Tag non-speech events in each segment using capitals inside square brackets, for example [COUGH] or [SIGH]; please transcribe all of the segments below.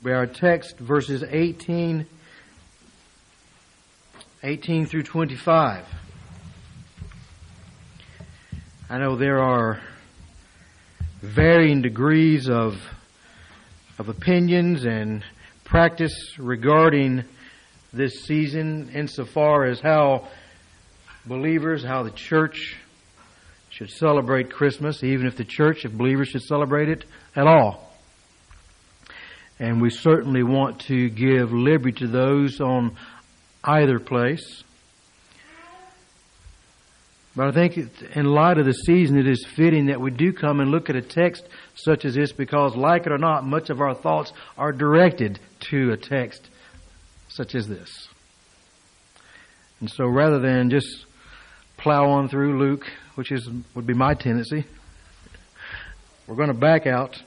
by our text, verses 18, 18 through 25. I know there are varying degrees of, of opinions and practice regarding this season insofar as how believers, how the church should celebrate Christmas, even if the church if believers should celebrate it at all. And we certainly want to give liberty to those on either place. But I think in light of the season, it is fitting that we do come and look at a text such as this because, like it or not, much of our thoughts are directed to a text such as this. And so rather than just plow on through Luke, which is, would be my tendency, we're going to back out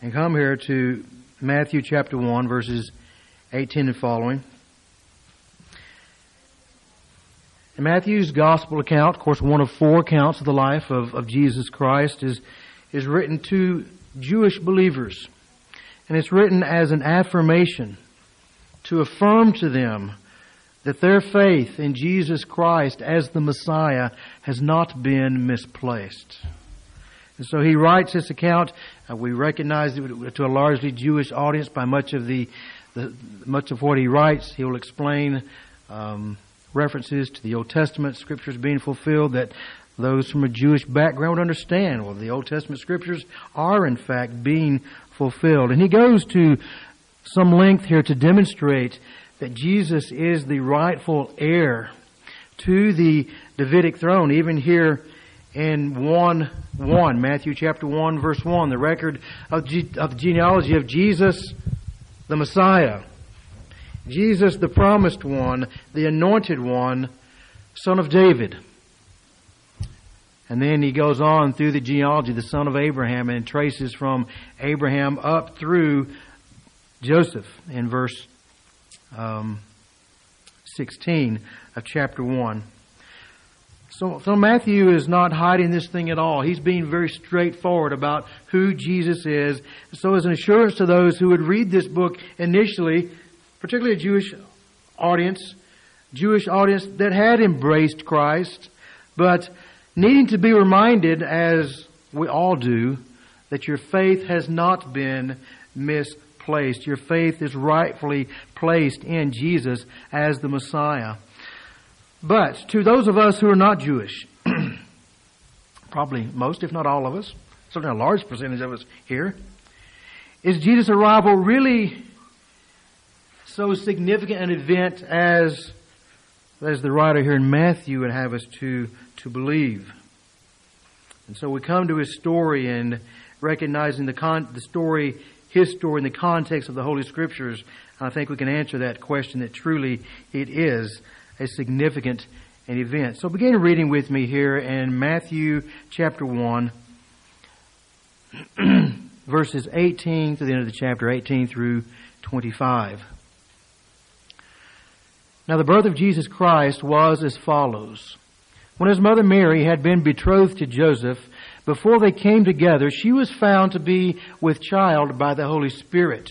and come here to Matthew chapter 1, verses 18 and following. In Matthew's gospel account, of course, one of four accounts of the life of, of Jesus Christ is, is written to Jewish believers. And it's written as an affirmation to affirm to them that their faith in Jesus Christ as the Messiah has not been misplaced. And so he writes this account. Uh, we recognize it to a largely Jewish audience by much of the, the much of what he writes. He will explain um, references to the Old Testament scriptures being fulfilled that those from a Jewish background understand. Well, the Old Testament scriptures are in fact being fulfilled. And he goes to some length here to demonstrate that Jesus is the rightful heir to the Davidic throne. Even here in 1 1, Matthew chapter 1, verse 1, the record of, of the genealogy of Jesus, the Messiah. Jesus, the promised one, the anointed one, son of David. And then he goes on through the genealogy, the son of Abraham, and traces from Abraham up through Joseph in verse um, 16 of chapter 1. So, so Matthew is not hiding this thing at all. He's being very straightforward about who Jesus is. So as an assurance to those who would read this book initially, particularly a Jewish audience, Jewish audience that had embraced Christ, but needing to be reminded, as we all do, that your faith has not been misplaced. Your faith is rightfully placed in Jesus as the Messiah. But to those of us who are not Jewish, [CLEARS THROAT] probably most, if not all of us, certainly a large percentage of us here, is Jesus' arrival really so significant an event as, as the writer here in Matthew would have us to, to believe? And so we come to his story and recognizing the, con- the story, his story in the context of the Holy Scriptures, I think we can answer that question that truly it is a significant an event. So begin reading with me here in Matthew chapter 1, [CLEARS THROAT] verses 18 to the end of the chapter, 18 through 25. Now the birth of Jesus Christ was as follows. When his mother Mary had been betrothed to Joseph, before they came together, she was found to be with child by the Holy Spirit.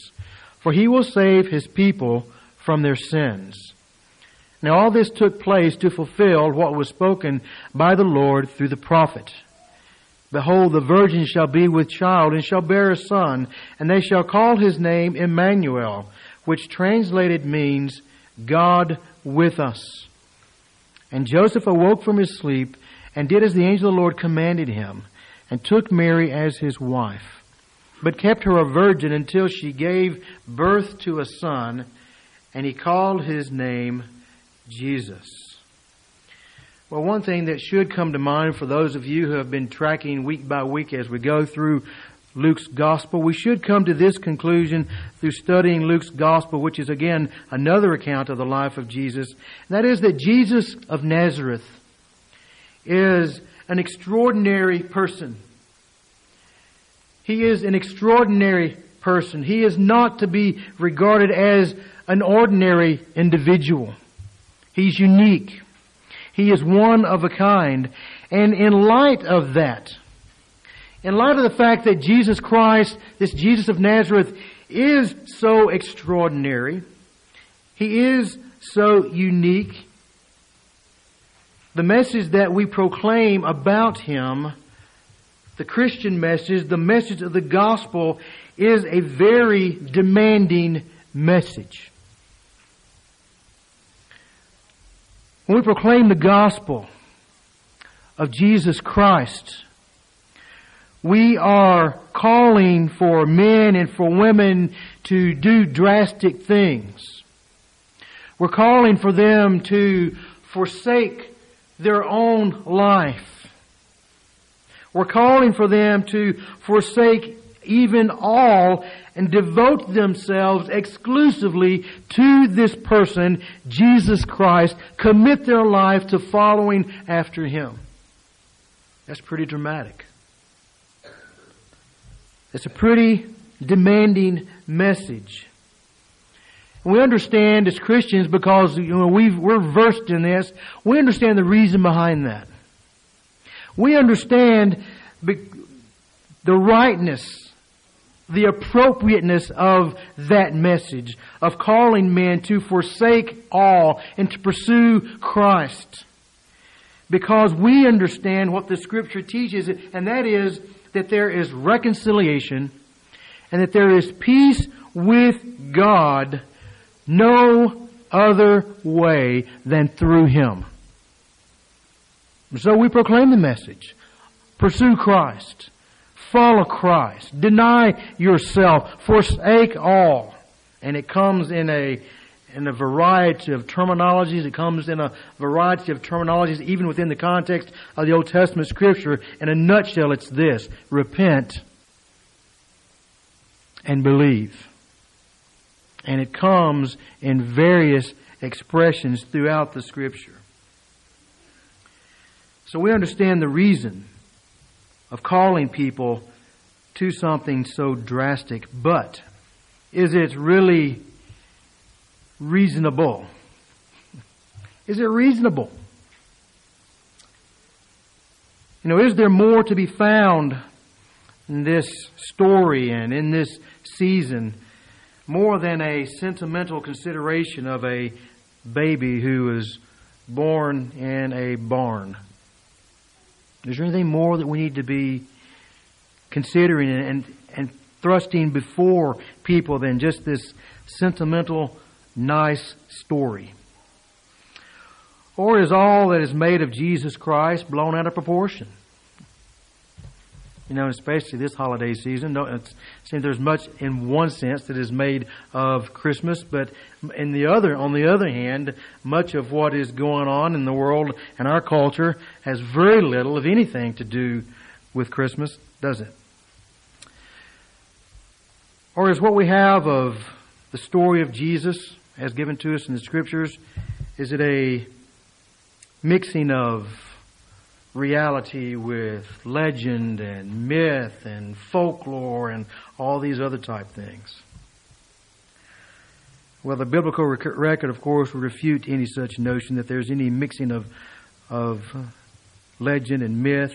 for he will save his people from their sins. Now all this took place to fulfill what was spoken by the Lord through the prophet. Behold, the virgin shall be with child and shall bear a son, and they shall call his name Emmanuel, which translated means God with us. And Joseph awoke from his sleep and did as the angel of the Lord commanded him, and took Mary as his wife but kept her a virgin until she gave birth to a son, and he called his name Jesus. Well, one thing that should come to mind for those of you who have been tracking week by week as we go through Luke's Gospel. We should come to this conclusion through studying Luke's Gospel, which is again another account of the life of Jesus. And that is that Jesus of Nazareth is an extraordinary person. He is an extraordinary person. He is not to be regarded as an ordinary individual. He's unique. He is one of a kind. And in light of that, in light of the fact that Jesus Christ, this Jesus of Nazareth, is so extraordinary, He is so unique, the message that we proclaim about Him, the Christian message, the message of the gospel, is a very demanding message. When we proclaim the gospel of Jesus Christ, we are calling for men and for women to do drastic things. We're calling for them to forsake their own life. We're calling for them to forsake even all and devote themselves exclusively to this person, Jesus Christ, commit their life to following after Him. That's pretty dramatic. It's a pretty demanding message. we understand as Christians because you know, we we're versed in this, we understand the reason behind that. We understand the rightness the appropriateness of that message of calling men to forsake all and to pursue Christ. Because we understand what the scripture teaches, and that is that there is reconciliation and that there is peace with God no other way than through Him. So we proclaim the message. Pursue Christ. Follow Christ. Deny yourself. Forsake all. And it comes in a, in a variety of terminologies. It comes in a variety of terminologies, even within the context of the Old Testament scripture. In a nutshell, it's this. Repent and believe. And it comes in various expressions throughout the scripture. So we understand the reason of calling people to something so drastic, but is it really reasonable? Is it reasonable? You know, is there more to be found in this story and in this season more than a sentimental consideration of a baby who was born in a barn? Is there anything more that we need to be considering and, and thrusting before people than just this sentimental, nice story? Or is all that is made of Jesus Christ blown out of proportion? You know, especially this holiday season, seems there's much in one sense that is made of Christmas, but in the other, on the other hand, much of what is going on in the world and our culture has very little, of anything, to do with Christmas, does it? Or is what we have of the story of Jesus as given to us in the scriptures, is it a mixing of reality with legend and myth and folklore and all these other type things. Well, the biblical record, of course, will refute any such notion that there's any mixing of, of legend and myth.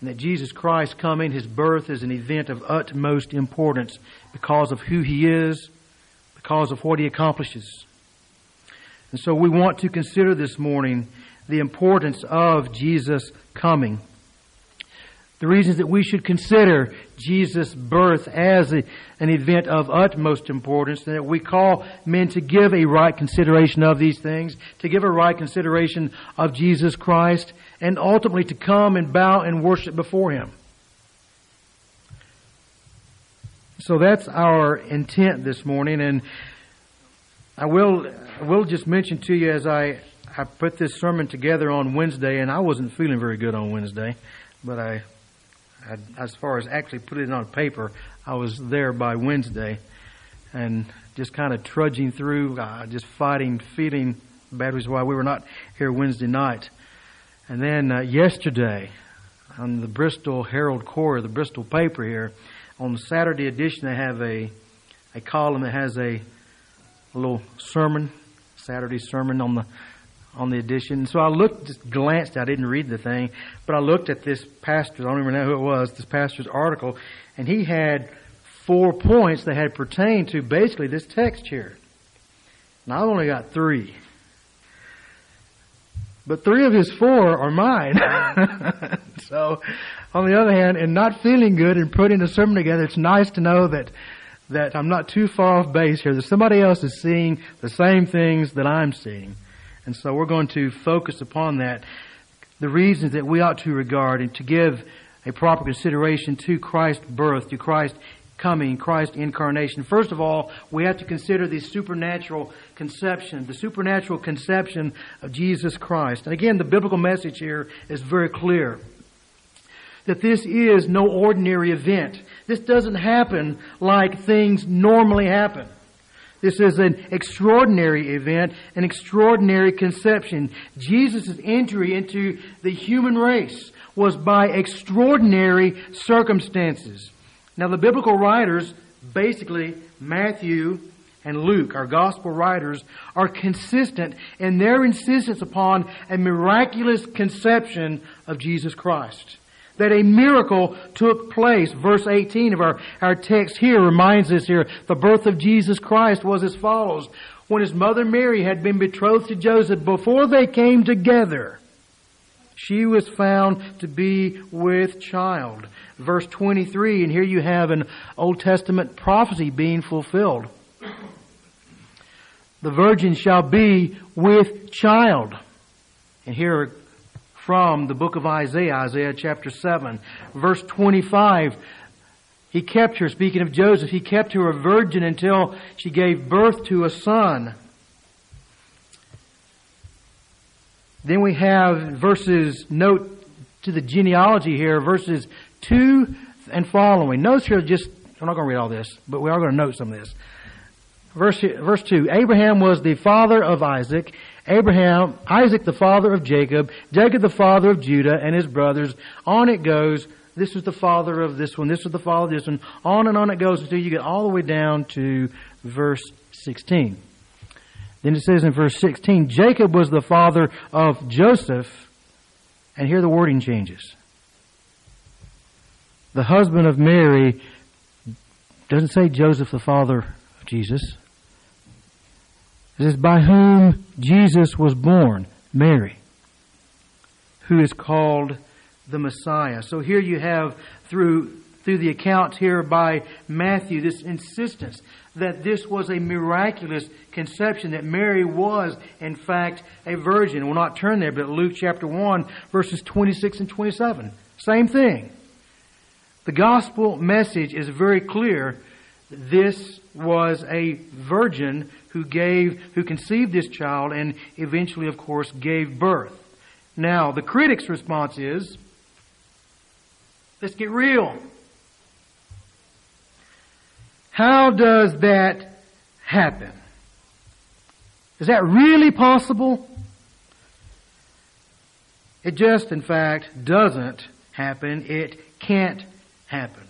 And that Jesus Christ coming, His birth, is an event of utmost importance because of who He is, because of what He accomplishes. And so we want to consider this morning the importance of Jesus coming. The reasons that we should consider Jesus' birth as a, an event of utmost importance, and that we call men to give a right consideration of these things, to give a right consideration of Jesus Christ, and ultimately to come and bow and worship before Him. So that's our intent this morning, and I will I will just mention to you as I, I put this sermon together on Wednesday, and I wasn't feeling very good on Wednesday. but I, I, as far as actually putting it on paper, I was there by Wednesday, and just kind of trudging through, uh, just fighting, feeling bad, which why we were not here Wednesday night. And then uh, yesterday, on the Bristol Herald Courier, the Bristol paper here, on the Saturday edition, they have a a column that has a, a little sermon, Saturday sermon on the on the edition. So I looked, just glanced. I didn't read the thing, but I looked at this pastor. I don't even know who it was. This pastor's article, and he had four points that had pertained to basically this text here. Now I've only got three. But three of his four are mine. [LAUGHS] so, on the other hand, and not feeling good and putting a sermon together, it's nice to know that that I'm not too far off base here, that somebody else is seeing the same things that I'm seeing. And so we're going to focus upon that. The reasons that we ought to regard and to give a proper consideration to Christ's birth, to Christ's coming, Christ's incarnation. First of all, we have to consider the supernatural conception, the supernatural conception of Jesus Christ. And again, the biblical message here is very clear. That this is no ordinary event. This doesn't happen like things normally happen. This is an extraordinary event, an extraordinary conception. Jesus' entry into the human race was by extraordinary circumstances. Now, the biblical writers, basically Matthew and Luke, our gospel writers, are consistent in their insistence upon a miraculous conception of Jesus Christ. That a miracle took place. Verse 18 of our, our text here reminds us here, the birth of Jesus Christ was as follows. When his mother Mary had been betrothed to Joseph, before they came together, she was found to be with child verse 23, and here you have an Old Testament prophecy being fulfilled. The virgin shall be with child. And here from the book of Isaiah, Isaiah chapter 7, verse 25, he kept her, speaking of Joseph, he kept her a virgin until she gave birth to a son. Then we have verses, note to the genealogy here, verses 2 and following. Notice here just, I'm not going to read all this, but we are going to note some of this. Verse, verse 2, Abraham was the father of Isaac, Abraham, Isaac the father of Jacob, Jacob the father of Judah and his brothers. On it goes. This was the father of this one, this was the father of this one. On and on it goes until you get all the way down to verse 16. Then it says in verse 16, Jacob was the father of Joseph, and here the wording changes the husband of Mary doesn't say Joseph, the father of Jesus. It says, by whom Jesus was born, Mary, who is called the Messiah. So here you have through through the accounts here by Matthew this insistence that this was a miraculous conception, that Mary was, in fact, a virgin. We'll not turn there, but Luke chapter 1, verses 26 and 27. Same thing. The gospel message is very clear. This was a virgin who gave, who conceived this child and eventually, of course, gave birth. Now, the critic's response is, let's get real. How does that happen? Is that really possible? It just, in fact, doesn't happen. It can't happen.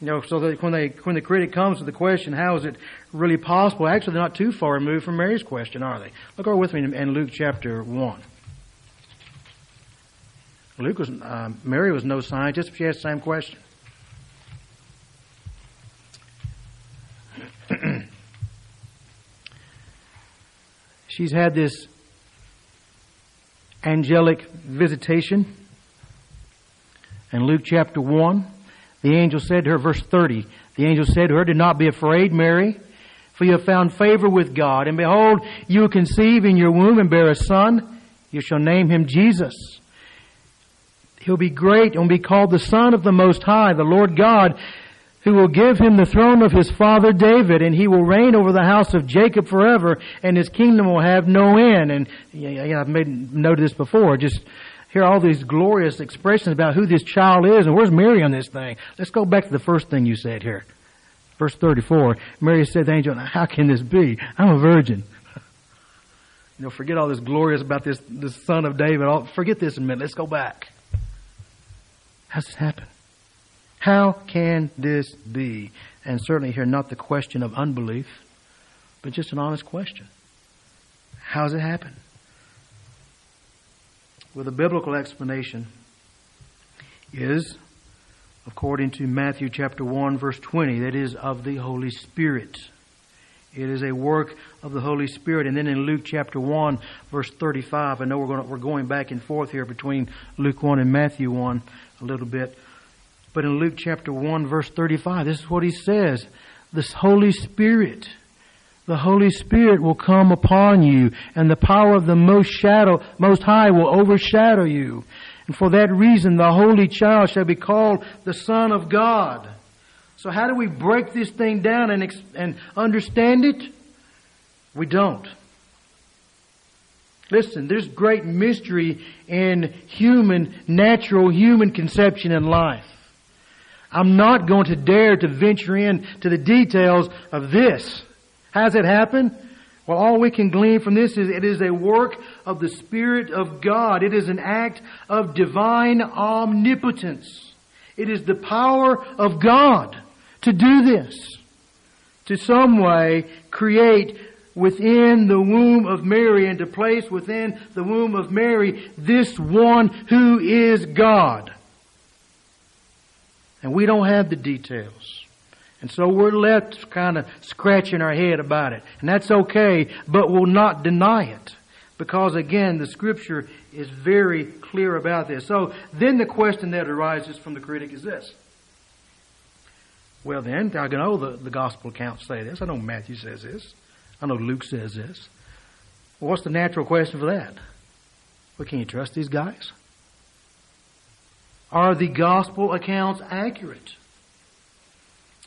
You know, so that when they when the critic comes to the question, how is it really possible? Actually, they're not too far removed from Mary's question, are they? Look over with me in Luke chapter one. Luke was uh, Mary was no scientist, she asked the same question. [CLEARS THROAT] She's had this angelic visitation in Luke chapter 1. The angel said to her, verse 30, the angel said to her, Do not be afraid, Mary, for you have found favor with God. And behold, you will conceive in your womb and bear a son. You shall name him Jesus. He'll be great and will be called the Son of the Most High, the Lord God, who will give him the throne of his father David, and he will reign over the house of Jacob forever, and his kingdom will have no end. And yeah, I've made note of this before. Just hear all these glorious expressions about who this child is and where's Mary on this thing. Let's go back to the first thing you said here. Verse 34. Mary said to the angel, how can this be? I'm a virgin. You know, forget all this glorious about this, this son of David. All, forget this a minute. Let's go back. How's this happen? How can this be? And certainly here, not the question of unbelief, but just an honest question. How's it happen? Well, a biblical explanation is, according to Matthew chapter 1 verse 20, that is of the Holy Spirit. It is a work of the Holy Spirit. And then in Luke chapter 1 verse 35, I know we're going, we're going back and forth here between Luke 1 and Matthew 1 a little bit. But in Luke chapter 1 verse 35, this is what he says. This Holy Spirit, the Holy Spirit will come upon you and the power of the most shadow, most high will overshadow you. And for that reason, the Holy Child shall be called the Son of God. So how do we break this thing down and, and understand it? We don't. Listen, there's great mystery in human, natural human conception and life. I'm not going to dare to venture into the details of this. How's it happen? Well, all we can glean from this is it is a work of the Spirit of God. It is an act of divine omnipotence. It is the power of God to do this. To some way create within the womb of Mary and to place within the womb of Mary this one who is God. And we don't have the details. And so we're left kind of scratching our head about it. And that's okay, but we'll not deny it. Because again, the scripture is very clear about this. So then the question that arises from the critic is this. Well then, I know the, the gospel accounts say this. I know Matthew says this. I know Luke says this. Well, what's the natural question for that? Well, can you trust these guys? Are the gospel accounts accurate?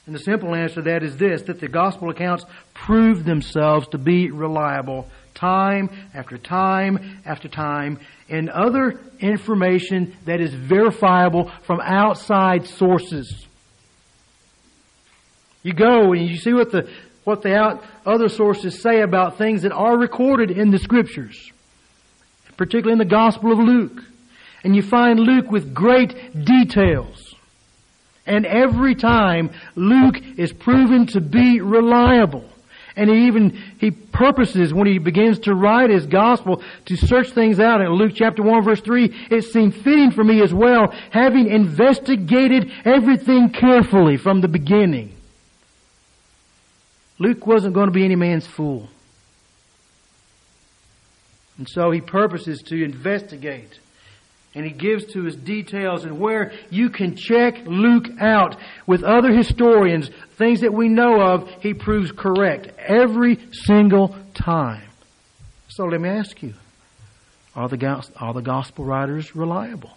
And the simple answer to that is this, that the gospel accounts prove themselves to be reliable time after time after time and other information that is verifiable from outside sources. You go and you see what the what the out, other sources say about things that are recorded in the scriptures, particularly in the Gospel of Luke. And you find Luke with great details. And every time Luke is proven to be reliable. And he even, he purposes when he begins to write his gospel to search things out. In Luke chapter 1 verse 3, it seemed fitting for me as well, having investigated everything carefully from the beginning Luke wasn't going to be any man's fool. And so he purposes to investigate. And he gives to his details and where you can check Luke out with other historians, things that we know of, he proves correct every single time. So let me ask you, are the, are the gospel writers reliable?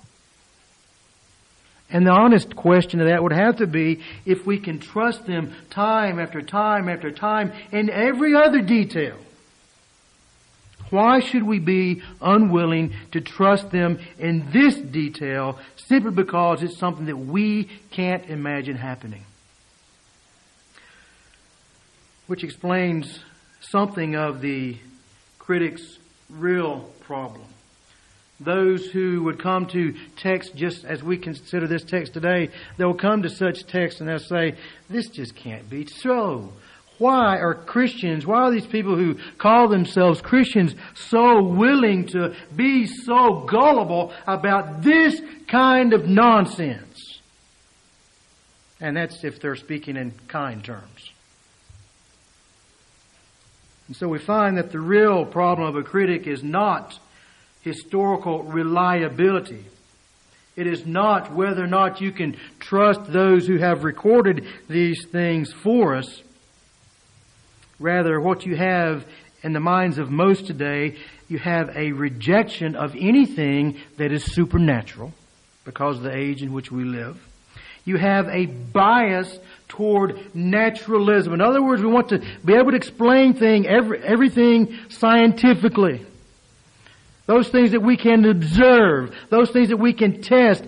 And the honest question of that would have to be if we can trust them time after time after time in every other detail. Why should we be unwilling to trust them in this detail simply because it's something that we can't imagine happening? Which explains something of the critic's real problem those who would come to text just as we consider this text today, they'll come to such text and they'll say, this just can't be so. Why are Christians, why are these people who call themselves Christians so willing to be so gullible about this kind of nonsense? And that's if they're speaking in kind terms. And so we find that the real problem of a critic is not historical reliability. It is not whether or not you can trust those who have recorded these things for us. Rather, what you have in the minds of most today, you have a rejection of anything that is supernatural because of the age in which we live. You have a bias toward naturalism. In other words, we want to be able to explain thing, every, everything scientifically. those things that we can observe, those things that we can test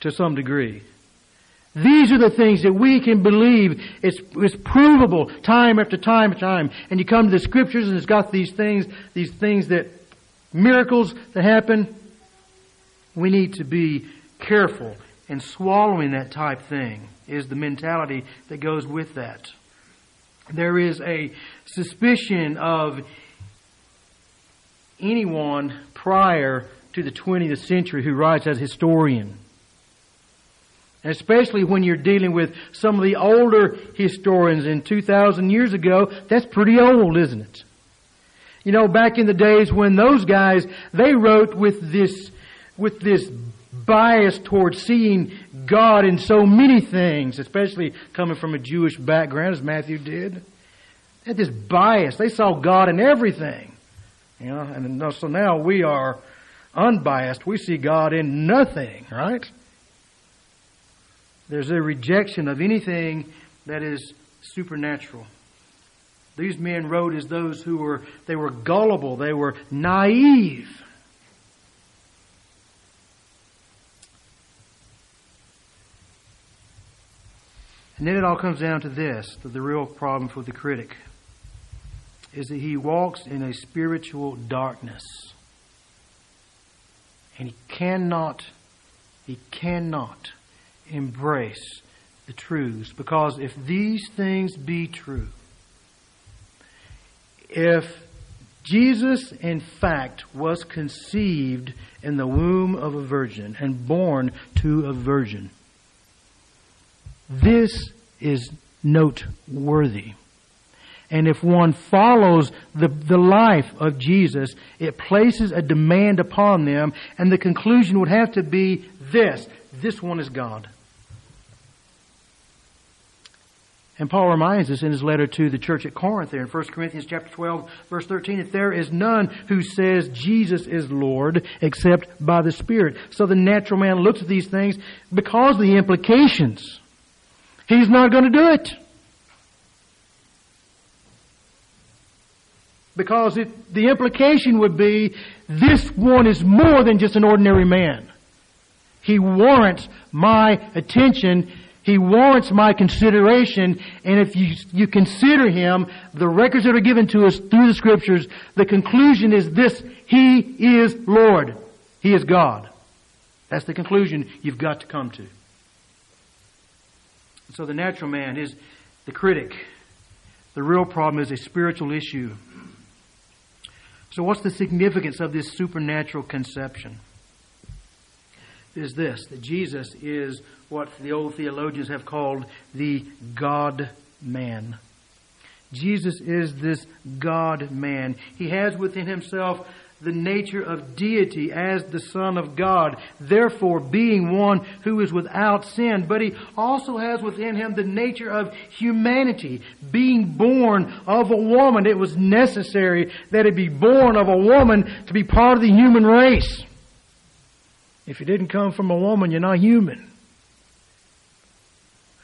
to some degree. These are the things that we can believe. It's, it's provable time after time after time. And you come to the scriptures and it's got these things, these things that, miracles that happen. We need to be careful in swallowing that type thing is the mentality that goes with that. There is a suspicion of anyone prior to the 20th century who writes as historian. Especially when you're dealing with some of the older historians in 2,000 years ago, that's pretty old, isn't it? You know, back in the days when those guys, they wrote with this, with this bias towards seeing God in so many things, especially coming from a Jewish background, as Matthew did. They had this bias. They saw God in everything. You know, and so now we are unbiased. We see God in nothing, right? There's a rejection of anything that is supernatural. These men wrote as those who were, they were gullible, they were naive. And then it all comes down to this that the real problem for the critic is that he walks in a spiritual darkness. And he cannot, he cannot embrace the truths. Because if these things be true, if Jesus, in fact, was conceived in the womb of a virgin and born to a virgin, this is noteworthy. And if one follows the, the life of Jesus, it places a demand upon them, and the conclusion would have to be this this one is God. And Paul reminds us in his letter to the church at Corinth there in 1 Corinthians chapter 12 verse 13 that there is none who says Jesus is Lord except by the Spirit. So the natural man looks at these things because of the implications. He's not going to do it. Because it, the implication would be this one is more than just an ordinary man. He warrants my attention. He warrants my consideration. And if you, you consider him, the records that are given to us through the scriptures, the conclusion is this. He is Lord. He is God. That's the conclusion you've got to come to. So the natural man is the critic. The real problem is a spiritual issue. So what's the significance of this supernatural conception? Is this that Jesus is what the old theologians have called the God man. Jesus is this God man. He has within himself the nature of deity as the Son of God, therefore being one who is without sin. But he also has within him the nature of humanity, being born of a woman. It was necessary that he be born of a woman to be part of the human race. If you didn't come from a woman, you're not human.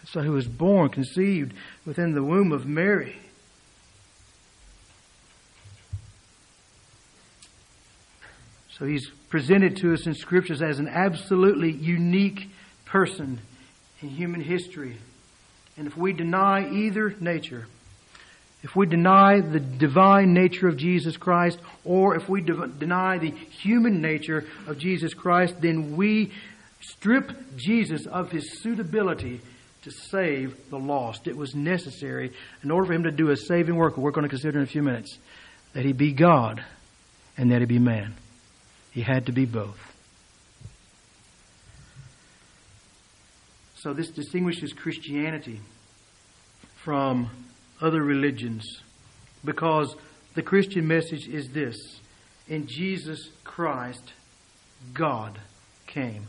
So he was born, conceived within the womb of Mary. So he's presented to us in scriptures as an absolutely unique person in human history. And if we deny either nature, if we deny the divine nature of Jesus Christ, or if we de- deny the human nature of Jesus Christ, then we strip Jesus of his suitability to save the lost. It was necessary in order for him to do a saving work, we're going to consider in a few minutes, that he be God and that he be man. He had to be both. So this distinguishes Christianity from other religions because the Christian message is this in Jesus Christ, God came.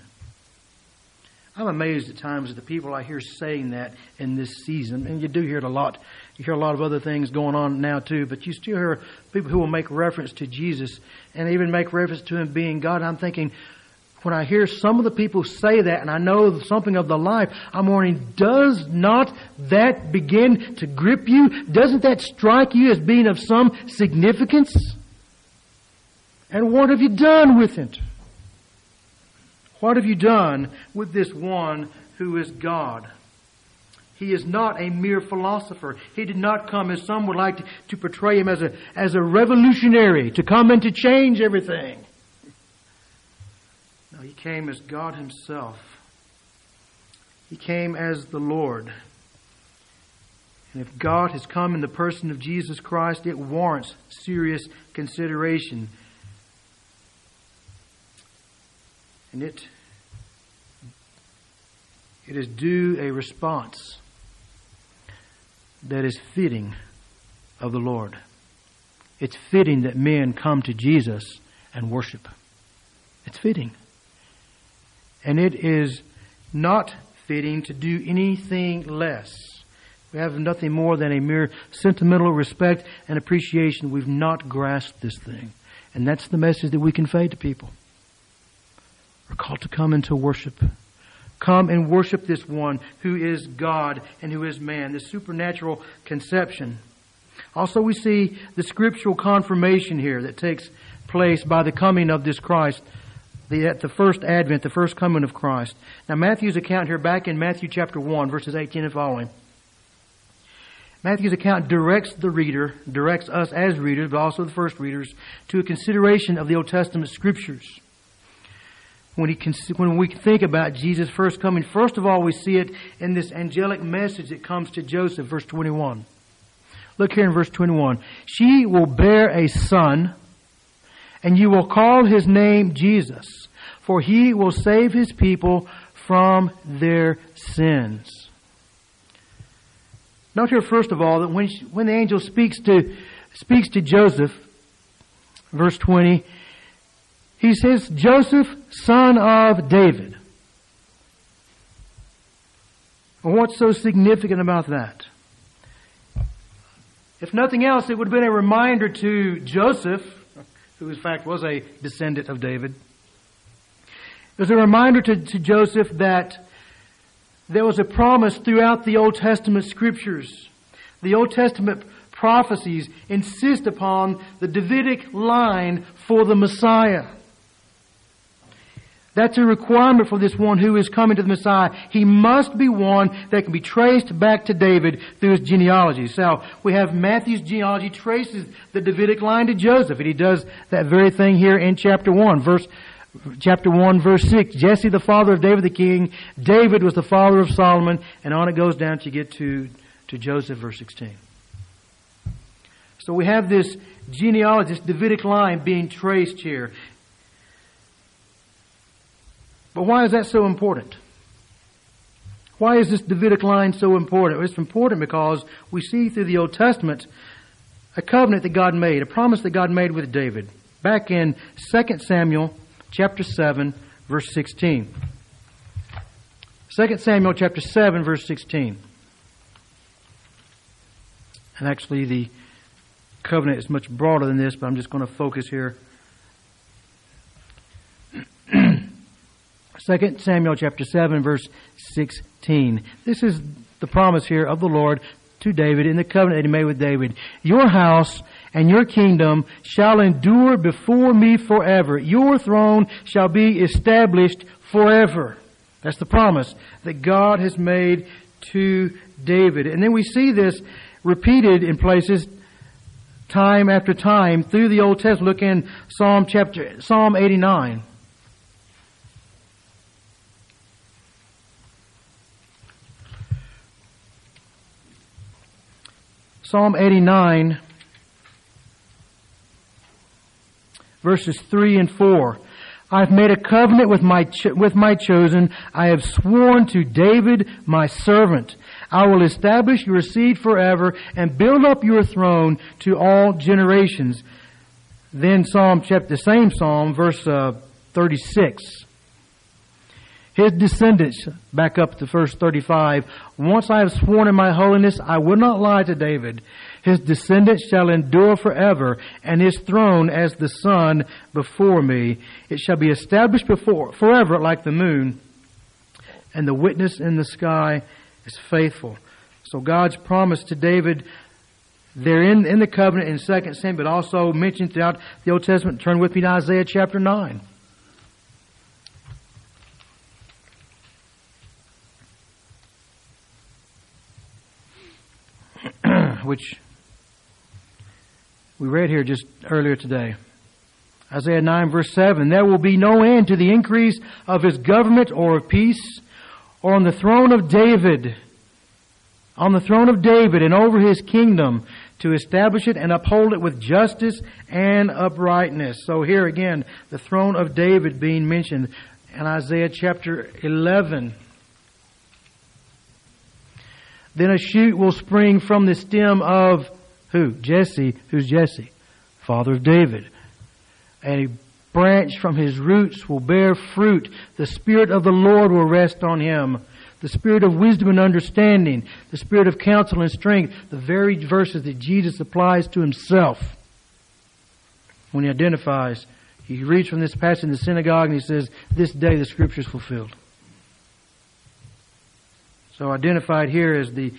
I'm amazed at times at the people I hear saying that in this season, and you do hear it a lot. You hear a lot of other things going on now too, but you still hear people who will make reference to Jesus and even make reference to Him being God. I'm thinking, when I hear some of the people say that and I know something of the life, I'm wondering, does not that begin to grip you? Doesn't that strike you as being of some significance? And what have you done with it? What have you done with this one who is God? He is not a mere philosopher. He did not come as some would like to, to portray him as a, as a revolutionary, to come and to change everything. He came as God himself. He came as the Lord. And if God has come in the person of Jesus Christ, it warrants serious consideration. And it, it is due a response that is fitting of the Lord. It's fitting that men come to Jesus and worship. It's fitting. And it is not fitting to do anything less. We have nothing more than a mere sentimental respect and appreciation. We've not grasped this thing. And that's the message that we convey to people. We're called to come into worship. Come and worship this one who is God and who is man, the supernatural conception. Also, we see the scriptural confirmation here that takes place by the coming of this Christ, the, at the first advent, the first coming of Christ. Now, Matthew's account here, back in Matthew chapter 1, verses 18 and following. Matthew's account directs the reader, directs us as readers, but also the first readers, to a consideration of the Old Testament scriptures when, he, when we think about Jesus' first coming, first of all, we see it in this angelic message that comes to Joseph, verse 21. Look here in verse 21. She will bear a son, and you will call his name Jesus, for he will save his people from their sins. Note here, first of all, that when, she, when the angel speaks to, speaks to Joseph, verse 20, he says, Joseph, son of David. what's so significant about that? If nothing else, it would have been a reminder to Joseph, who in fact was a descendant of David. It was a reminder to, to Joseph that there was a promise throughout the Old Testament scriptures. The Old Testament prophecies insist upon the Davidic line for the Messiah. That's a requirement for this one who is coming to the Messiah. He must be one that can be traced back to David through his genealogy. So we have Matthew's genealogy traces the Davidic line to Joseph, and he does that very thing here in chapter 1, verse chapter 1 verse 6 jesse the father of david the king david was the father of solomon and on it goes down to get to to joseph verse 16 so we have this genealogy this davidic line being traced here but why is that so important? Why is this Davidic line so important? It's important because we see through the Old Testament a covenant that God made, a promise that God made with David. Back in 2 Samuel chapter 7, verse 16. 2 Samuel chapter 7, verse 16. And actually, the covenant is much broader than this, but I'm just going to focus here 2 Samuel chapter 7 verse 16. This is the promise here of the Lord to David in the covenant that he made with David. Your house and your kingdom shall endure before me forever. Your throne shall be established forever. That's the promise that God has made to David. And then we see this repeated in places time after time through the Old Testament. Look in Psalm chapter, Psalm 89. Psalm 89, verses 3 and 4. I've made a covenant with my, cho- with my chosen. I have sworn to David, my servant. I will establish your seed forever and build up your throne to all generations. Then Psalm chapter, the same Psalm, verse uh, 36. His descendants, back up to verse 35, once I have sworn in my holiness, I will not lie to David. His descendants shall endure forever, and his throne as the sun before me. It shall be established before, forever like the moon, and the witness in the sky is faithful. So God's promise to David They're in, in the covenant in 2 Samuel, but also mentioned throughout the Old Testament. Turn with me to Isaiah chapter 9. Which we read here just earlier today. Isaiah 9 verse 7, There will be no end to the increase of his government or of peace, or on the throne of David, on the throne of David and over his kingdom, to establish it and uphold it with justice and uprightness. So here again, the throne of David being mentioned in Isaiah chapter 11. Then a shoot will spring from the stem of who? Jesse. Who's Jesse? Father of David. And a branch from his roots will bear fruit. The Spirit of the Lord will rest on him. The Spirit of wisdom and understanding. The Spirit of counsel and strength. The very verses that Jesus applies to himself when he identifies. He reads from this passage in the synagogue and he says, This day the Scripture is fulfilled. So identified here as the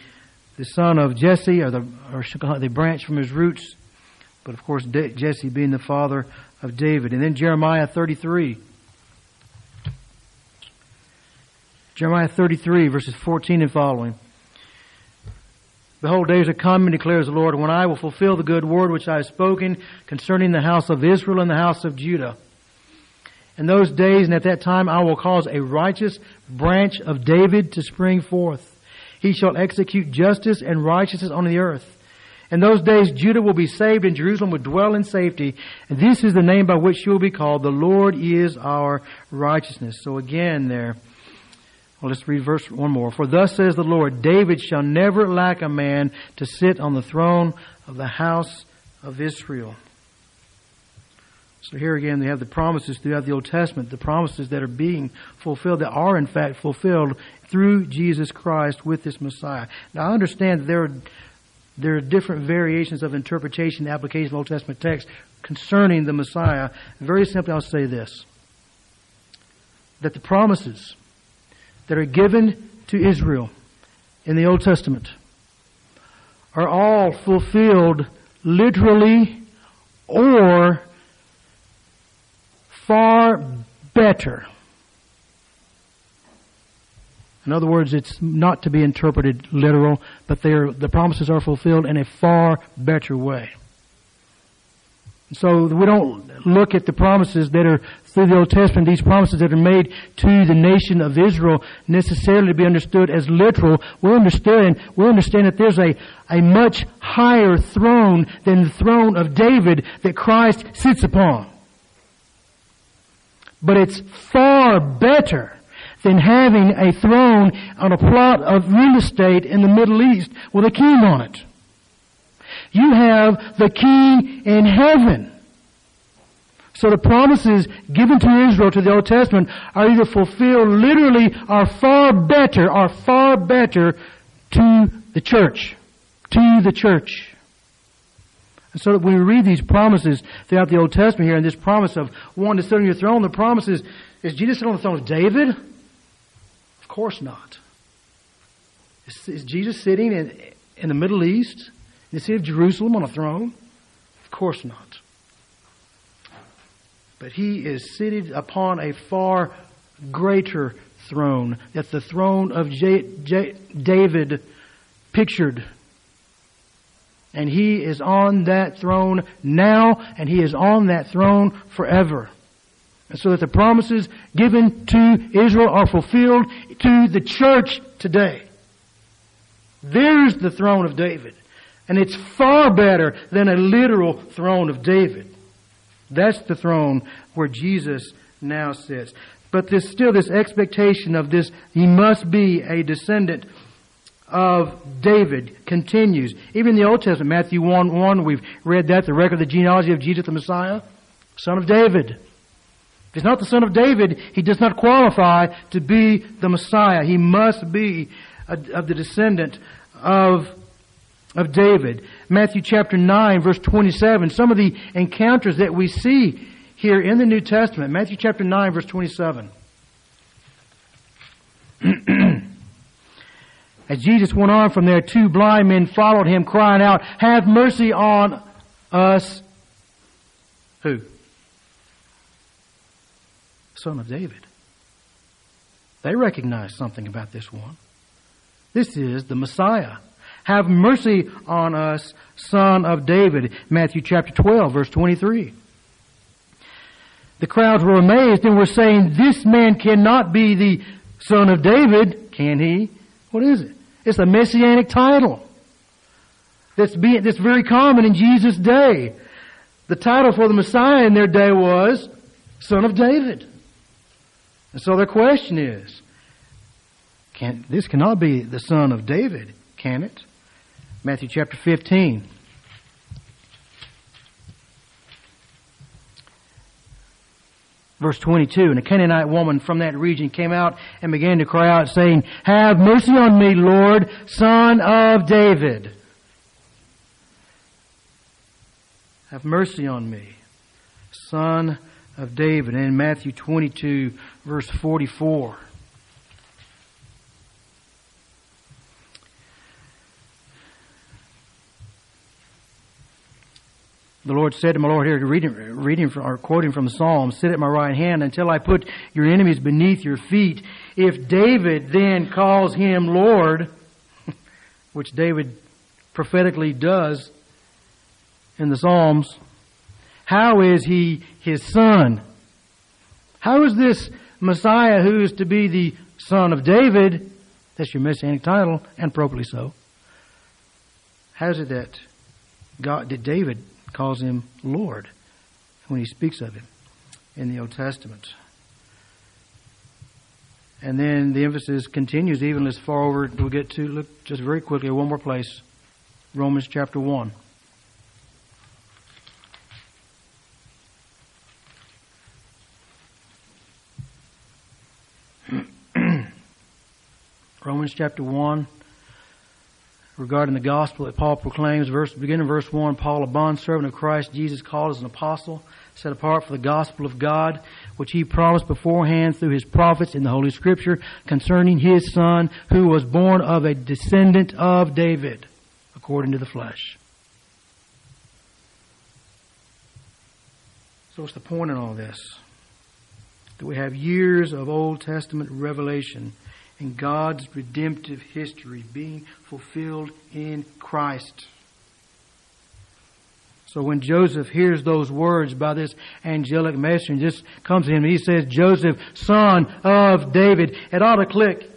the son of Jesse, or the or the branch from his roots, but of course Jesse being the father of David. And then Jeremiah 33. Jeremiah 33, verses 14 and following. Behold, days are coming, declares the Lord, when I will fulfill the good word which I have spoken concerning the house of Israel and the house of Judah. In those days and at that time I will cause a righteous branch of David to spring forth. He shall execute justice and righteousness on the earth. In those days, Judah will be saved and Jerusalem will dwell in safety. And this is the name by which she will be called. The Lord is our righteousness. So again there, well, let's read verse one more. For thus says the Lord, David shall never lack a man to sit on the throne of the house of Israel. So here again, they have the promises throughout the Old Testament, the promises that are being fulfilled, that are in fact fulfilled through Jesus Christ with this Messiah. Now I understand that there are, there are different variations of interpretation and application of Old Testament text concerning the Messiah. Very simply, I'll say this. That the promises that are given to Israel in the Old Testament are all fulfilled literally or far better. In other words, it's not to be interpreted literal, but the promises are fulfilled in a far better way. So we don't look at the promises that are through the Old Testament, these promises that are made to the nation of Israel necessarily to be understood as literal. We understand, we understand that there's a, a much higher throne than the throne of David that Christ sits upon. But it's far better than having a throne on a plot of real estate in the Middle East with a king on it. You have the king in heaven. So the promises given to Israel to the Old Testament are either fulfilled literally or far better, are far better to the church. To the church. And so that when we read these promises throughout the Old Testament here, and this promise of one to sit on your throne, the promise is, is Jesus sitting on the throne of David? Of course not. Is, is Jesus sitting in, in the Middle East, in the city of Jerusalem on a throne? Of course not. But he is seated upon a far greater throne, that the throne of J, J, David pictured and he is on that throne now, and he is on that throne forever. And so that the promises given to Israel are fulfilled to the church today. There's the throne of David. And it's far better than a literal throne of David. That's the throne where Jesus now sits. But there's still this expectation of this, he must be a descendant of David continues. Even in the Old Testament, Matthew 1 1, we've read that, the record of the genealogy of Jesus the Messiah, son of David. If he's not the son of David, he does not qualify to be the Messiah. He must be a, of the descendant of, of David. Matthew chapter 9, verse 27, some of the encounters that we see here in the New Testament. Matthew chapter 9, verse 27. [CLEARS THROAT] As Jesus went on from there, two blind men followed him, crying out, Have mercy on us. Who? Son of David. They recognized something about this one. This is the Messiah. Have mercy on us, son of David. Matthew chapter 12, verse 23. The crowds were amazed and were saying, This man cannot be the son of David, can he? What is it? It's a messianic title. That's, being, that's very common in Jesus' day. The title for the Messiah in their day was Son of David. And so their question is, can, this cannot be the son of David, can it? Matthew chapter 15. Verse 22, and a Canaanite woman from that region came out and began to cry out saying, Have mercy on me, Lord, son of David. Have mercy on me, son of David. And in Matthew 22, verse 44. The Lord said to my Lord here, reading, reading from, or quoting from the Psalm, sit at my right hand until I put your enemies beneath your feet. If David then calls him Lord, [LAUGHS] which David prophetically does in the Psalms, how is he his son? How is this Messiah who is to be the son of David, that's your messianic title, and appropriately so, how is it that God, did David calls him Lord when he speaks of him in the Old Testament. And then the emphasis continues even as far over we'll get to look just very quickly at one more place. Romans chapter one. [CLEARS THROAT] Romans chapter 1 regarding the gospel that Paul proclaims. Verse, beginning verse 1, Paul, a bondservant of Christ Jesus, called as an apostle, set apart for the gospel of God, which he promised beforehand through his prophets in the Holy Scripture concerning his son, who was born of a descendant of David, according to the flesh. So what's the point in all this? That we have years of Old Testament revelation God's redemptive history being fulfilled in Christ. So when Joseph hears those words by this angelic messenger, just comes to him he says, Joseph, son of David, it ought to click.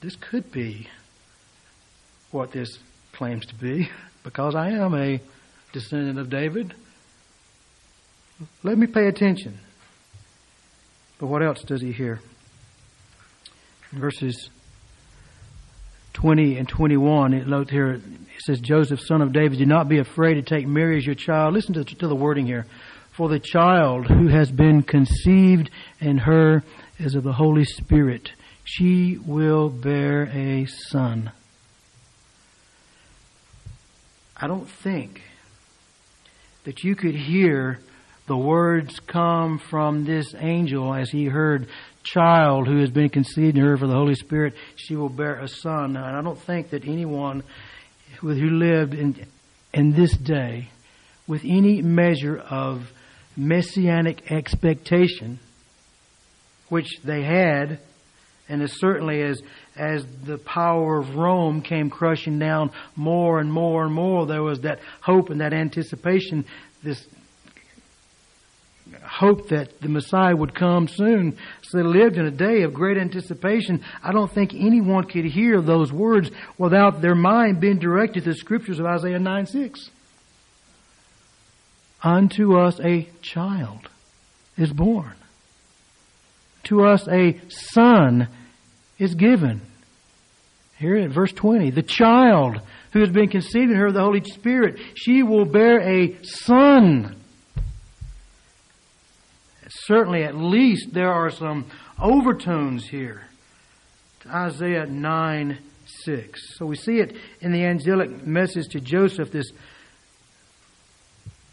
This could be what this claims to be, because I am a descendant of David. Let me pay attention. But what else does he hear? Verses 20 and 21, it notes here, it says, Joseph, son of David, do not be afraid to take Mary as your child. Listen to, to the wording here. For the child who has been conceived in her is of the Holy Spirit. She will bear a son. I don't think that you could hear the words come from this angel as he heard child who has been conceived in her for the Holy Spirit, she will bear a son. And I don't think that anyone who lived in, in this day with any measure of messianic expectation, which they had, and as certainly as as the power of Rome came crushing down more and more and more, there was that hope and that anticipation, this hope that the Messiah would come soon. So they lived in a day of great anticipation. I don't think anyone could hear those words without their mind being directed to the scriptures of Isaiah 9 6. Unto us a child is born. To us a son is given. Here at verse 20, the child who has been conceived in her of the Holy Spirit, she will bear a son certainly at least there are some overtones here to Isaiah 9 6. So we see it in the angelic message to Joseph, this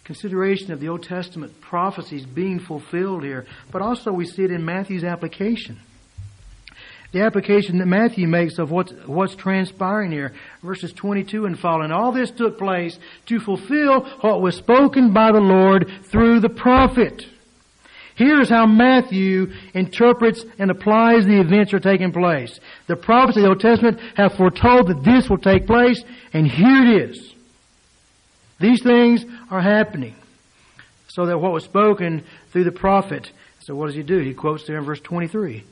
consideration of the Old Testament prophecies being fulfilled here, but also we see it in Matthew's application. the application that Matthew makes of what's, what's transpiring here, verses 22 and following. All this took place to fulfill what was spoken by the Lord through the prophet. Here's how Matthew interprets and applies the events that are taking place. The prophets of the Old Testament have foretold that this will take place, and here it is. These things are happening. So that what was spoken through the prophet. So what does he do? He quotes there in verse 23.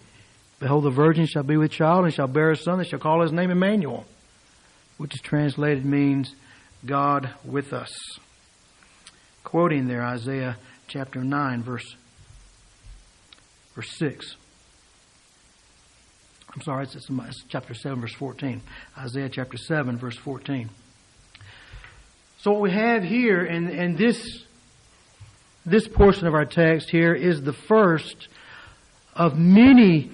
Behold, the virgin shall be with child and shall bear a son, and shall call his name Emmanuel, which is translated means God with us. Quoting there Isaiah chapter 9, verse verse 6. I'm sorry, it's, chapter 7, verse 14. Isaiah chapter 7, verse 14. So what we have here in, in this, this portion of our text here is the first of many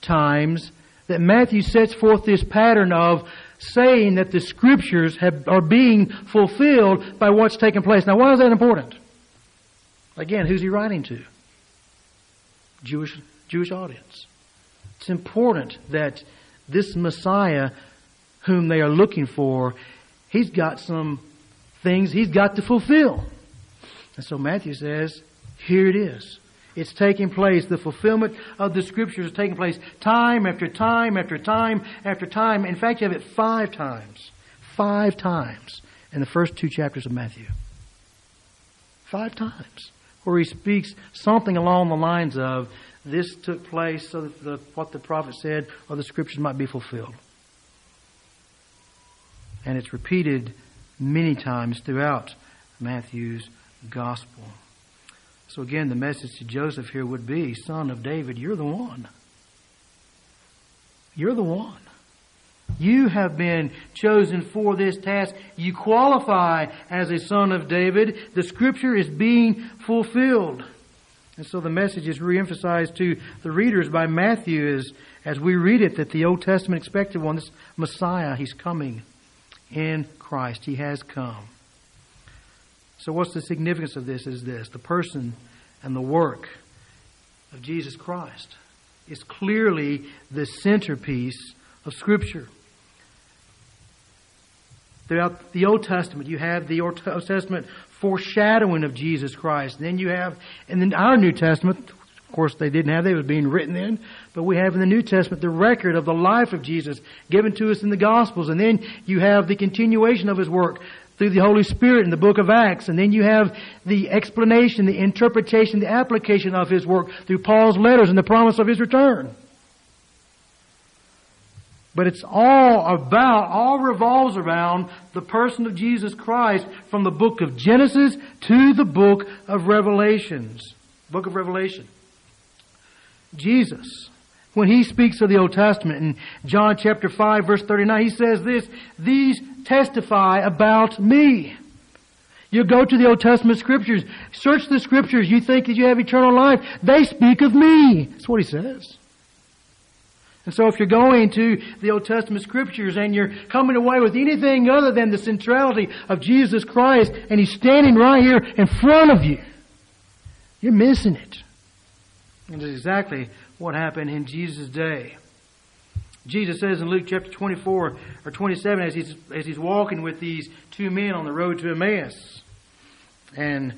times that Matthew sets forth this pattern of saying that the scriptures have, are being fulfilled by what's taking place. Now, why is that important? Again, who's he writing to? Jewish, Jewish audience. It's important that this Messiah whom they are looking for, he's got some things he's got to fulfill. And so Matthew says, here it is. It's taking place. The fulfillment of the scriptures is taking place time after time after time after time. In fact, you have it five times. Five times in the first two chapters of Matthew. Five times where he speaks something along the lines of, this took place so that the, what the prophet said or the scriptures might be fulfilled. And it's repeated many times throughout Matthew's gospel. So again, the message to Joseph here would be, son of David, you're the one. You're the one. You have been chosen for this task. You qualify as a son of David. The scripture is being fulfilled. And so the message is reemphasized to the readers by Matthew as, as we read it that the Old Testament expected one, this Messiah, he's coming in Christ. He has come. So what's the significance of this is this. The person and the work of Jesus Christ is clearly the centerpiece of Scripture. Throughout the Old Testament, you have the Old Testament foreshadowing of Jesus Christ. then you have, in the, our New Testament, of course they didn't have, they was being written then, but we have in the New Testament the record of the life of Jesus given to us in the Gospels. And then you have the continuation of His work through the Holy Spirit in the book of Acts. And then you have the explanation, the interpretation, the application of His work through Paul's letters and the promise of His return. But it's all about, all revolves around the person of Jesus Christ from the book of Genesis to the book of Revelations. Book of Revelation. Jesus, when he speaks of the Old Testament in John chapter 5 verse 39, he says this, these testify about me. You go to the Old Testament scriptures, search the scriptures, you think that you have eternal life, they speak of me. That's what he says. And so if you're going to the Old Testament scriptures and you're coming away with anything other than the centrality of Jesus Christ and He's standing right here in front of you, you're missing it. And it's exactly what happened in Jesus' day. Jesus says in Luke chapter 24 or 27 as he's, as he's walking with these two men on the road to Emmaus. And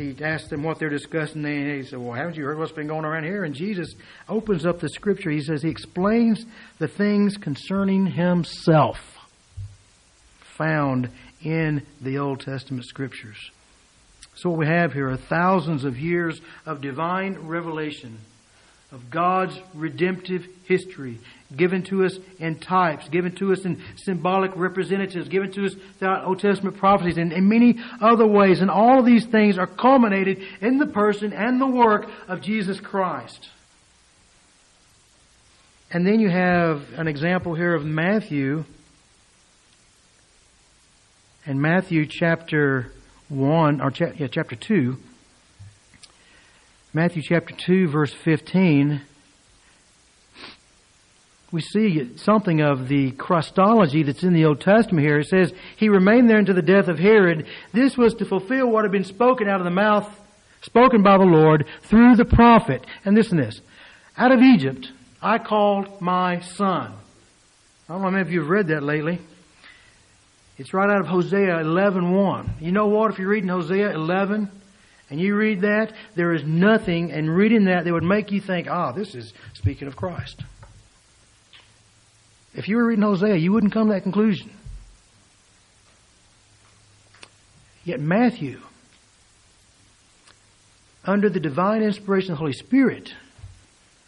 he asked them what they're discussing. And he said, Well, haven't you heard what's been going around here? And Jesus opens up the scripture. He says, He explains the things concerning Himself found in the Old Testament scriptures. So, what we have here are thousands of years of divine revelation of God's redemptive history given to us in types, given to us in symbolic representatives, given to us throughout Old Testament prophecies and in many other ways. And all of these things are culminated in the person and the work of Jesus Christ. And then you have an example here of Matthew. In Matthew chapter 1, or cha- yeah, chapter 2, Matthew chapter 2, verse 15, we see something of the Christology that's in the Old Testament here. It says, He remained there until the death of Herod. This was to fulfill what had been spoken out of the mouth, spoken by the Lord through the prophet. And listen to this. Out of Egypt I called my son. I don't know if you have read that lately. It's right out of Hosea 11.1. You know what? If you're reading Hosea 11 and you read that, there is nothing in reading that that would make you think, ah, this is speaking of Christ. If you were reading Hosea, you wouldn't come to that conclusion. Yet Matthew, under the divine inspiration of the Holy Spirit,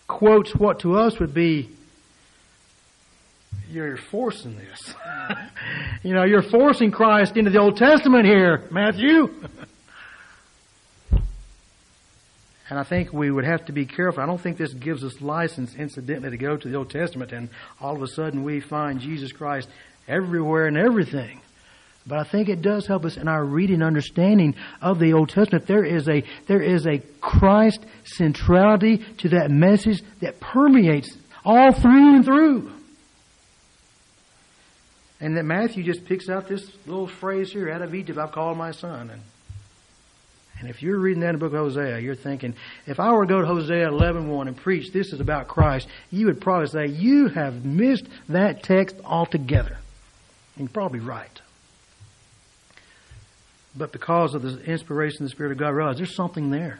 quotes what to us would be you're forcing this. [LAUGHS] you know, you're forcing Christ into the Old Testament here, Matthew. [LAUGHS] and I think we would have to be careful. I don't think this gives us license, incidentally, to go to the Old Testament and all of a sudden we find Jesus Christ everywhere and everything. But I think it does help us in our reading and understanding of the Old Testament. There is a, there is a Christ centrality to that message that permeates all through and through. And that Matthew just picks out this little phrase here, out of Egypt I've called my son. And, and if you're reading that in the book of Hosea, you're thinking, if I were to go to Hosea 11.1 and preach this is about Christ, you would probably say, you have missed that text altogether. And you're probably right. But because of the inspiration of the Spirit of God, realize there's something there.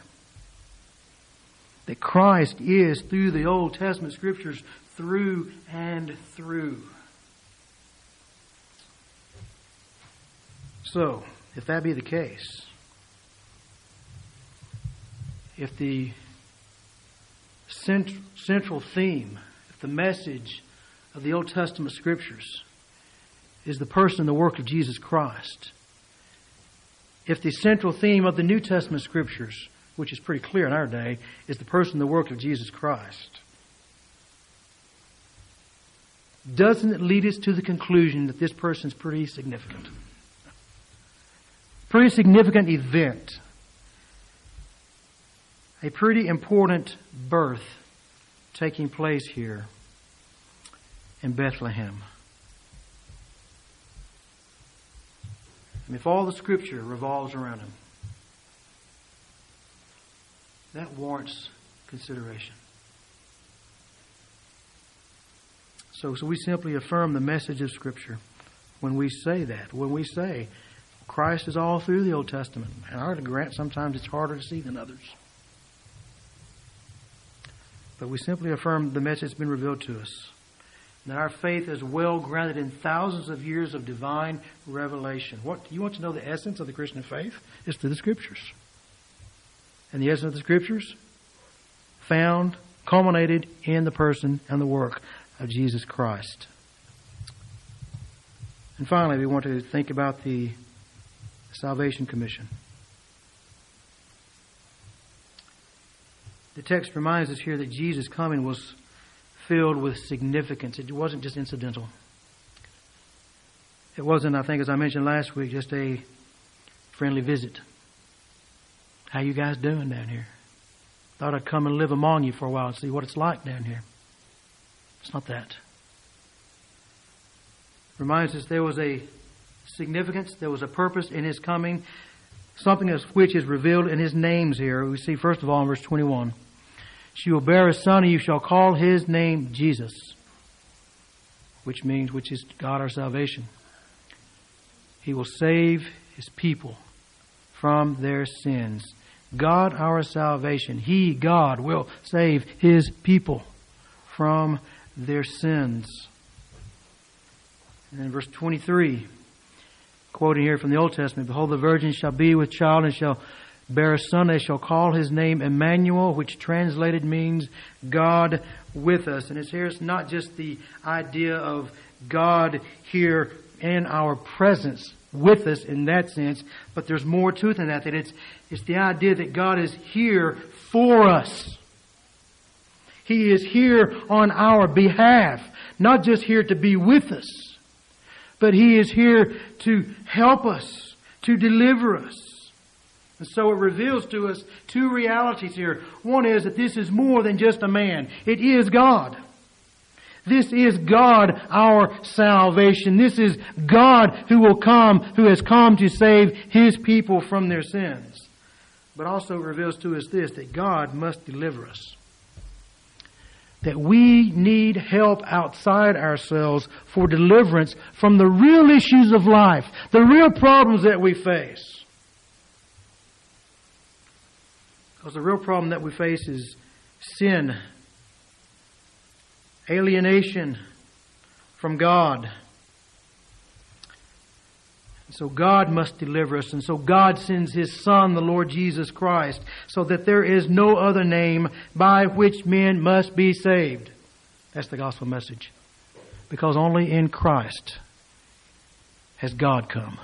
That Christ is, through the Old Testament scriptures, through and through. So, if that be the case, if the central theme, if the message of the Old Testament scriptures is the person and the work of Jesus Christ, if the central theme of the New Testament scriptures, which is pretty clear in our day, is the person and the work of Jesus Christ, doesn't it lead us to the conclusion that this person is pretty significant? Pretty significant event. A pretty important birth taking place here in Bethlehem. And if all the scripture revolves around him, that warrants consideration. So, so we simply affirm the message of Scripture when we say that. When we say Christ is all through the Old Testament. And I to grant sometimes it's harder to see than others. But we simply affirm the message that's been revealed to us that our faith is well grounded in thousands of years of divine revelation. What you want to know the essence of the Christian faith? It's through the Scriptures. And the essence of the Scriptures found, culminated in the person and the work of Jesus Christ. And finally, we want to think about the Salvation Commission. The text reminds us here that Jesus' coming was filled with significance. It wasn't just incidental. It wasn't, I think, as I mentioned last week, just a friendly visit. How you guys doing down here? Thought I'd come and live among you for a while and see what it's like down here. It's not that. Reminds us there was a significance, there was a purpose in his coming, something of which is revealed in his names here. We see first of all in verse 21. She will bear a son, and you shall call his name Jesus, which means, which is God our salvation. He will save his people from their sins. God our salvation. He, God, will save his people from their sins. And then verse 23, quoting here from the Old Testament, Behold, the virgin shall be with child and shall bear a son. They shall call his name Emmanuel, which translated means God with us. And it's here, it's not just the idea of God here in our presence with us in that sense, but there's more to it than that. That it's, it's the idea that God is here for us. He is here on our behalf, not just here to be with us, but He is here to help us, to deliver us. And so it reveals to us two realities here. One is that this is more than just a man. It is God. This is God, our salvation. This is God who will come, who has come to save His people from their sins. But also reveals to us this, that God must deliver us. that we need help outside ourselves for deliverance from the real issues of life, the real problems that we face. Because the real problem that we face is sin, alienation from God. So God must deliver us, and so God sends His Son, the Lord Jesus Christ, so that there is no other name by which men must be saved. That's the gospel message. Because only in Christ has God come.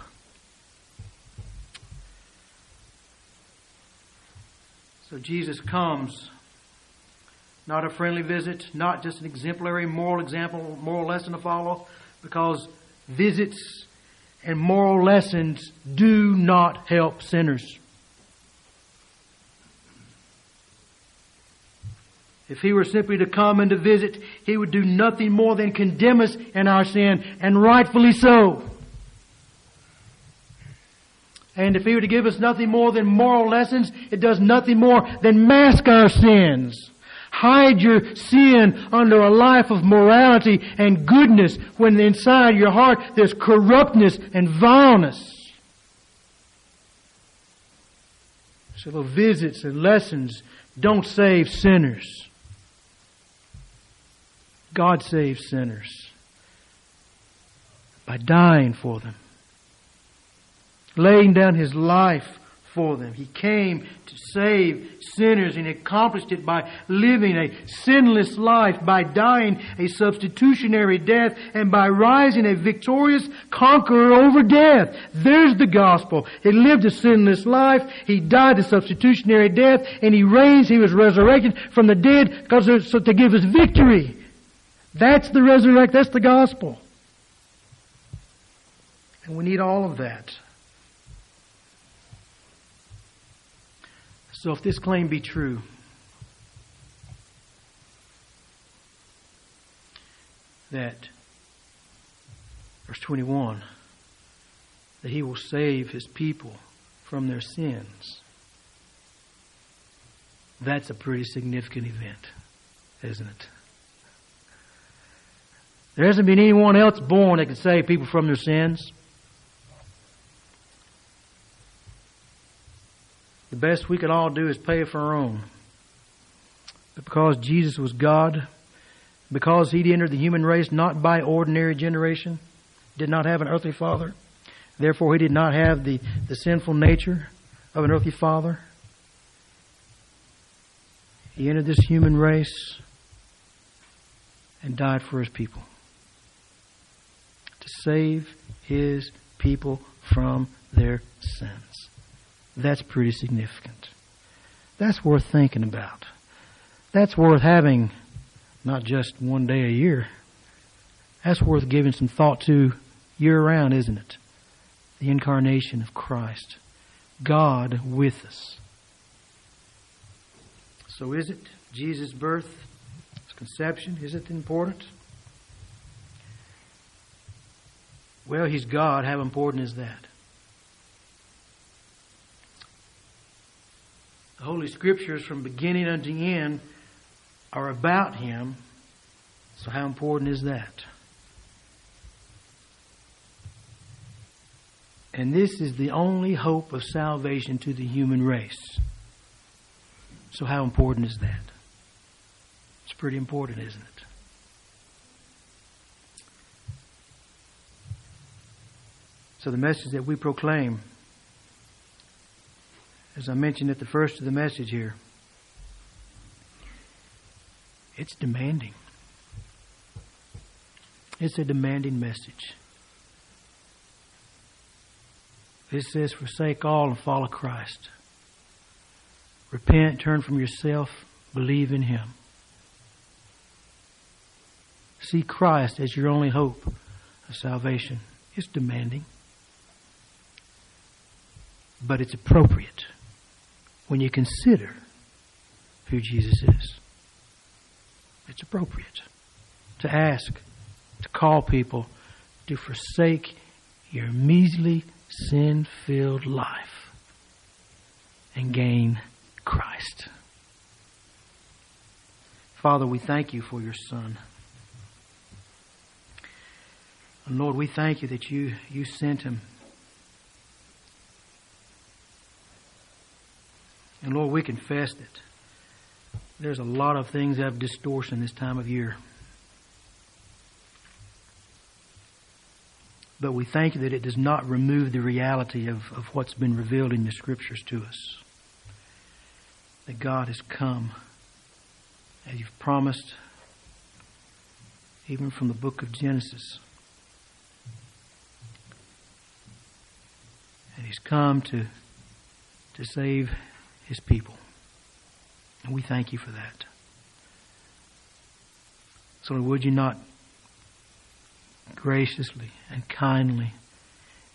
So Jesus comes, not a friendly visit, not just an exemplary moral example, moral lesson to follow, because visits and moral lessons do not help sinners. If he were simply to come and to visit, he would do nothing more than condemn us in our sin, and rightfully so. And if he were to give us nothing more than moral lessons, it does nothing more than mask our sins. Hide your sin under a life of morality and goodness when inside your heart there's corruptness and vileness. So the visits and lessons don't save sinners. God saves sinners by dying for them, laying down His life for them. He came to save sinners and accomplished it by living a sinless life, by dying a substitutionary death, and by rising a victorious conqueror over death. There's the gospel. He lived a sinless life, he died a substitutionary death, and he raised, he was resurrected from the dead because to give us victory. That's the resurrect, that's the gospel. And we need all of that. So if this claim be true, that verse 21 that he will save his people from their sins. That's a pretty significant event, isn't it? There hasn't been anyone else born that can save people from their sins. The best we can all do is pay for our own. But because Jesus was God, because He'd entered the human race not by ordinary generation, did not have an earthly father, therefore He did not have the, the sinful nature of an earthly father. He entered this human race and died for His people to save His people from their sins. That's pretty significant. That's worth thinking about. That's worth having not just one day a year. That's worth giving some thought to year round, isn't it? The incarnation of Christ. God with us. So is it Jesus' birth, his conception? Is it important? Well, he's God. How important is that? The Holy Scriptures from beginning unto end are about Him. So how important is that? And this is the only hope of salvation to the human race. So how important is that? It's pretty important, isn't it? So the message that we proclaim as I mentioned at the first of the message here, it's demanding. It's a demanding message. It says, Forsake all and follow Christ. Repent, turn from yourself, believe in Him. See Christ as your only hope of salvation. It's demanding, but it's appropriate when you consider who Jesus is. It's appropriate to ask, to call people to forsake your measly, sin filled life and gain Christ. Father, we thank you for your Son. And Lord, we thank you that you, you sent him. And Lord, we confess that there's a lot of things that have distortion this time of year. But we thank you that it does not remove the reality of, of what's been revealed in the Scriptures to us. That God has come, as you've promised, even from the book of Genesis. And He's come to, to save His people. And we thank you for that. So, would you not graciously and kindly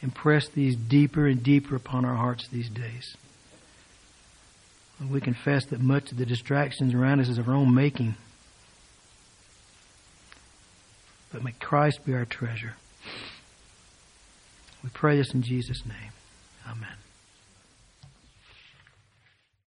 impress these deeper and deeper upon our hearts these days. And we confess that much of the distractions around us is of our own making. But may Christ be our treasure. We pray this in Jesus' name. Amen.